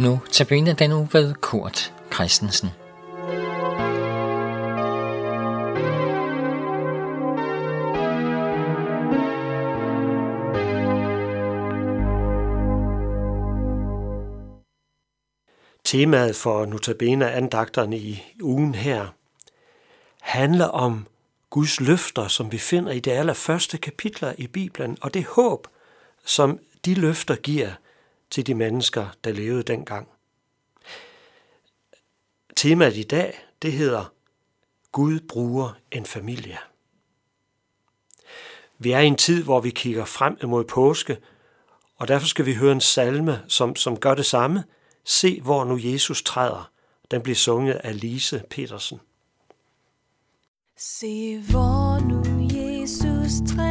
Nu tabiner den uge ved Kurt Christensen. Temaet for Notabene andagterne i ugen her handler om Guds løfter, som vi finder i det allerførste kapitler i Bibelen, og det håb, som de løfter giver til de mennesker, der levede dengang. Temaet i dag, det hedder Gud bruger en familie. Vi er i en tid, hvor vi kigger frem mod påske, og derfor skal vi høre en salme, som, som gør det samme. Se, hvor nu Jesus træder. Den bliver sunget af Lise Petersen. Se, hvor nu Jesus træder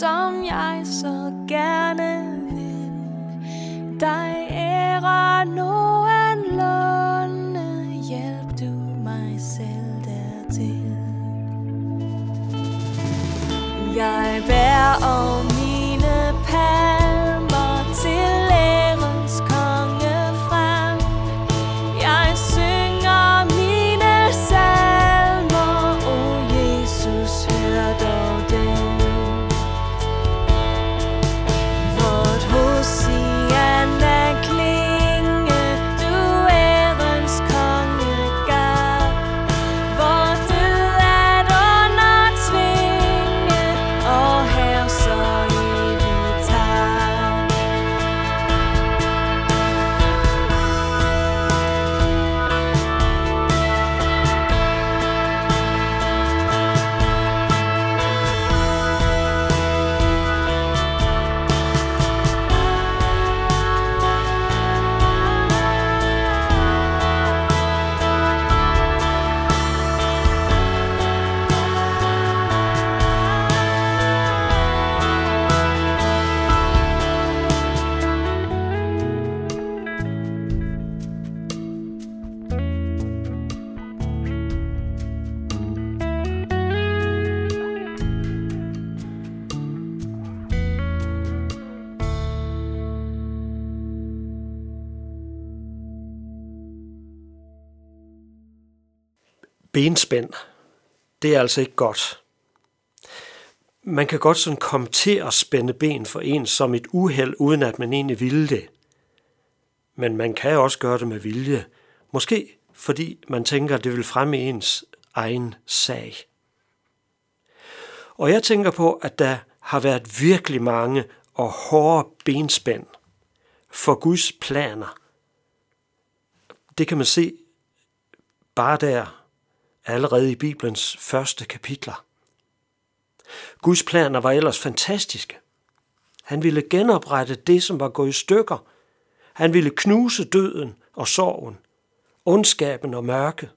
som jeg så gerne vil. Dig ære nogenlunde, hjælp du mig selv dertil. Jeg bærer om benspænd, det er altså ikke godt. Man kan godt sådan komme til at spænde ben for en som et uheld, uden at man egentlig ville det. Men man kan også gøre det med vilje. Måske fordi man tænker, at det vil fremme ens egen sag. Og jeg tænker på, at der har været virkelig mange og hårde benspænd for Guds planer. Det kan man se bare der, allerede i Bibelens første kapitler. Guds planer var ellers fantastiske. Han ville genoprette det, som var gået i stykker. Han ville knuse døden og sorgen, ondskaben og mørke.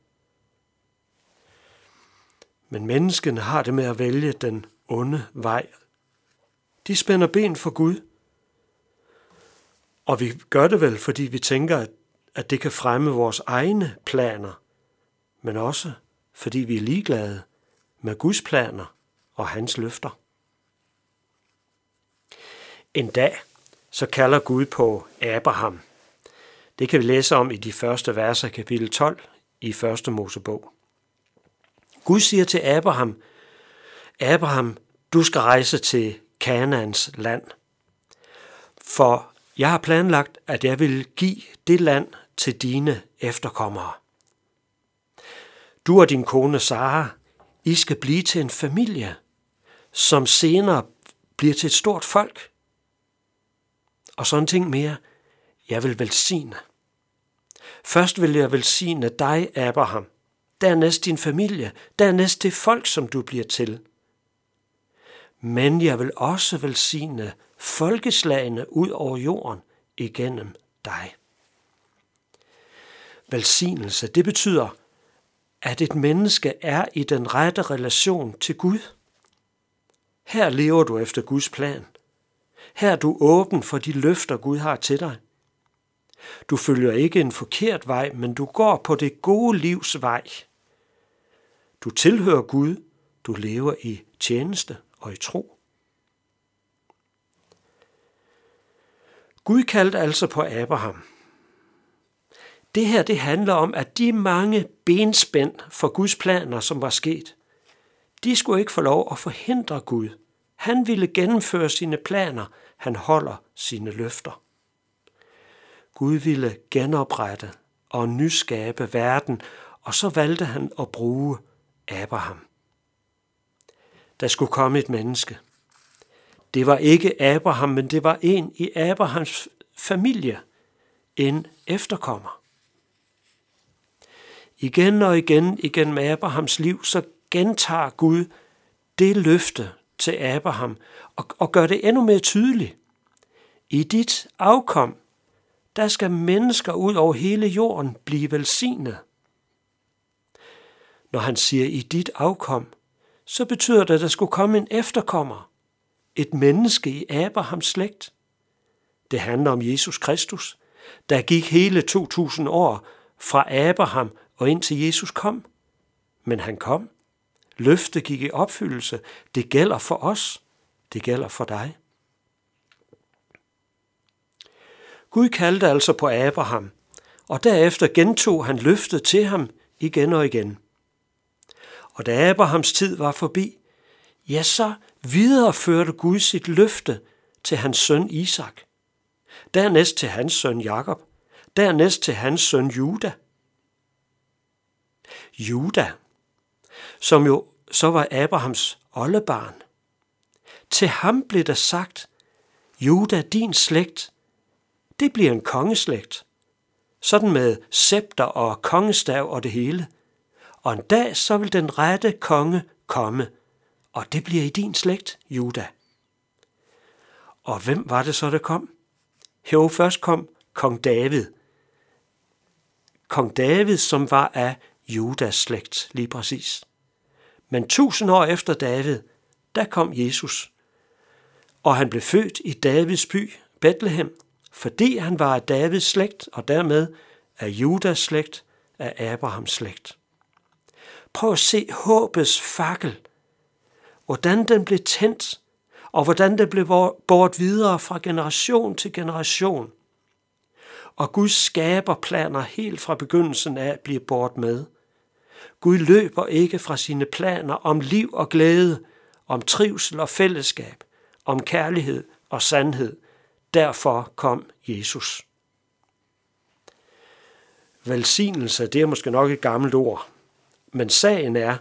Men menneskene har det med at vælge den onde vej. De spænder ben for Gud. Og vi gør det vel, fordi vi tænker, at det kan fremme vores egne planer, men også fordi vi er ligeglade med Guds planer og hans løfter. En dag, så kalder Gud på Abraham. Det kan vi læse om i de første verser af kapitel 12 i første Mosebog. Gud siger til Abraham, Abraham, du skal rejse til Kanaans land, for jeg har planlagt, at jeg vil give det land til dine efterkommere. Du og din kone Sara, I skal blive til en familie, som senere bliver til et stort folk. Og sådan ting mere, jeg vil velsigne. Først vil jeg velsigne dig, Abraham, dernæst din familie, dernæst det folk, som du bliver til. Men jeg vil også velsigne folkeslagene ud over jorden igennem dig. Velsignelse, det betyder, at et menneske er i den rette relation til Gud. Her lever du efter Guds plan. Her er du åben for de løfter, Gud har til dig. Du følger ikke en forkert vej, men du går på det gode livs vej. Du tilhører Gud, du lever i tjeneste og i tro. Gud kaldte altså på Abraham. Det her det handler om, at de mange benspænd for Guds planer, som var sket, de skulle ikke få lov at forhindre Gud. Han ville gennemføre sine planer. Han holder sine løfter. Gud ville genoprette og nyskabe verden, og så valgte han at bruge Abraham. Der skulle komme et menneske. Det var ikke Abraham, men det var en i Abrahams familie, en efterkommer. Igen og igen igennem Abrahams liv, så gentager Gud det løfte til Abraham og, og gør det endnu mere tydeligt. I dit afkom, der skal mennesker ud over hele jorden blive velsignet. Når han siger i dit afkom, så betyder det, at der skulle komme en efterkommer, et menneske i Abrahams slægt. Det handler om Jesus Kristus, der gik hele 2000 år fra Abraham og indtil Jesus kom. Men han kom. Løftet gik i opfyldelse. Det gælder for os. Det gælder for dig. Gud kaldte altså på Abraham, og derefter gentog han løftet til ham igen og igen. Og da Abrahams tid var forbi, ja, så videreførte Gud sit løfte til hans søn Isak. Dernæst til hans søn Jakob. Dernæst til hans søn Juda. Juda, som jo så var Abrahams oldebarn. Til ham blev der sagt, Juda, din slægt, det bliver en kongeslægt. Sådan med scepter og kongestav og det hele. Og en dag så vil den rette konge komme, og det bliver i din slægt, Juda. Og hvem var det så, der kom? Jo, først kom kong David. Kong David, som var af Judas slægt, lige præcis. Men tusind år efter David, der kom Jesus. Og han blev født i Davids by, Bethlehem, fordi han var af Davids slægt, og dermed af Judas slægt, af Abrahams slægt. Prøv at se håbets fakkel, hvordan den blev tændt, og hvordan den blev bort videre fra generation til generation. Og Guds skaberplaner helt fra begyndelsen af bliver bort med. Gud løber ikke fra sine planer om liv og glæde, om trivsel og fællesskab, om kærlighed og sandhed. Derfor kom Jesus. Velsignelse, det er måske nok et gammelt ord, men sagen er,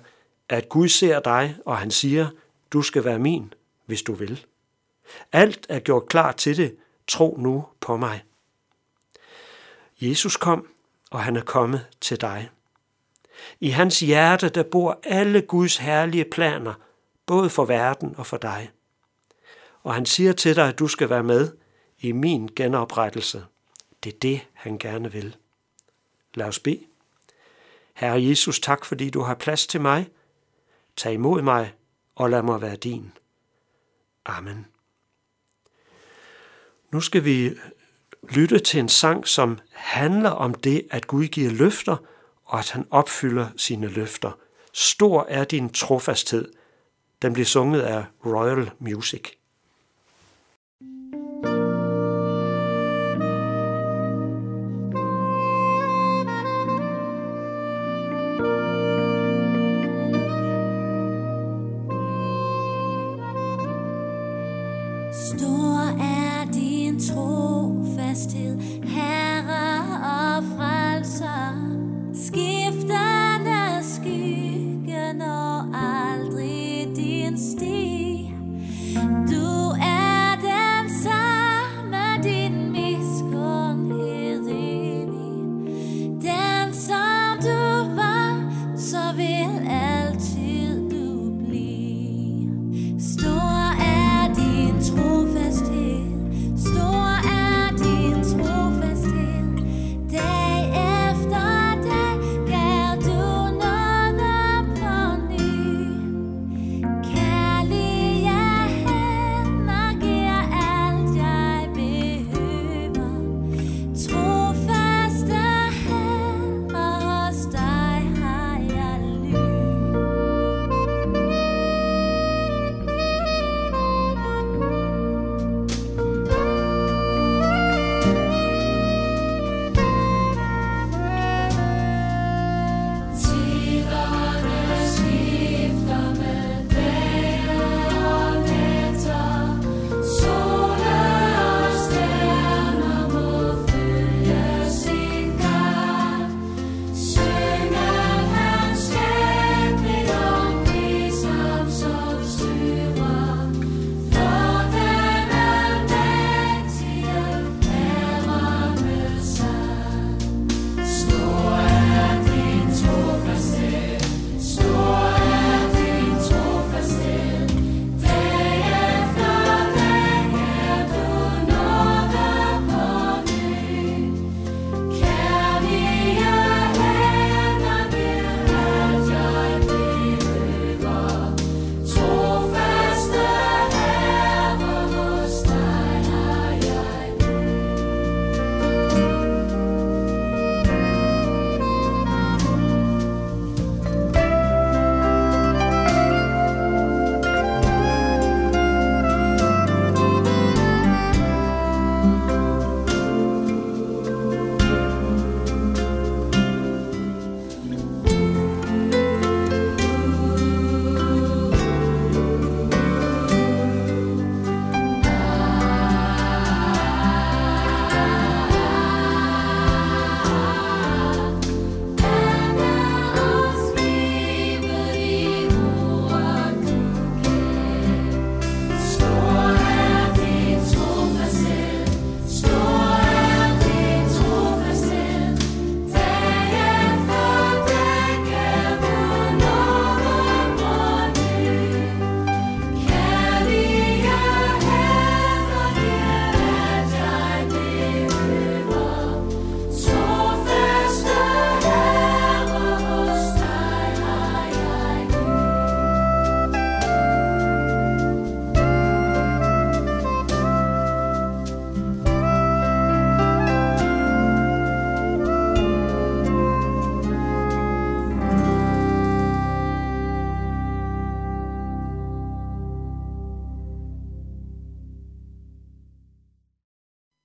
at Gud ser dig, og han siger, du skal være min, hvis du vil. Alt er gjort klar til det. Tro nu på mig. Jesus kom, og han er kommet til dig. I hans hjerte, der bor alle Guds herlige planer, både for verden og for dig. Og han siger til dig, at du skal være med i min genoprettelse. Det er det, han gerne vil. Lad os bede. Herre Jesus, tak fordi du har plads til mig. Tag imod mig og lad mig være din. Amen. Nu skal vi lytte til en sang, som handler om det, at Gud giver løfter, og at han opfylder sine løfter. Stor er din trofasthed. Den bliver sunget af Royal Music. Stor er din tro trofasthed, Herre og frelser.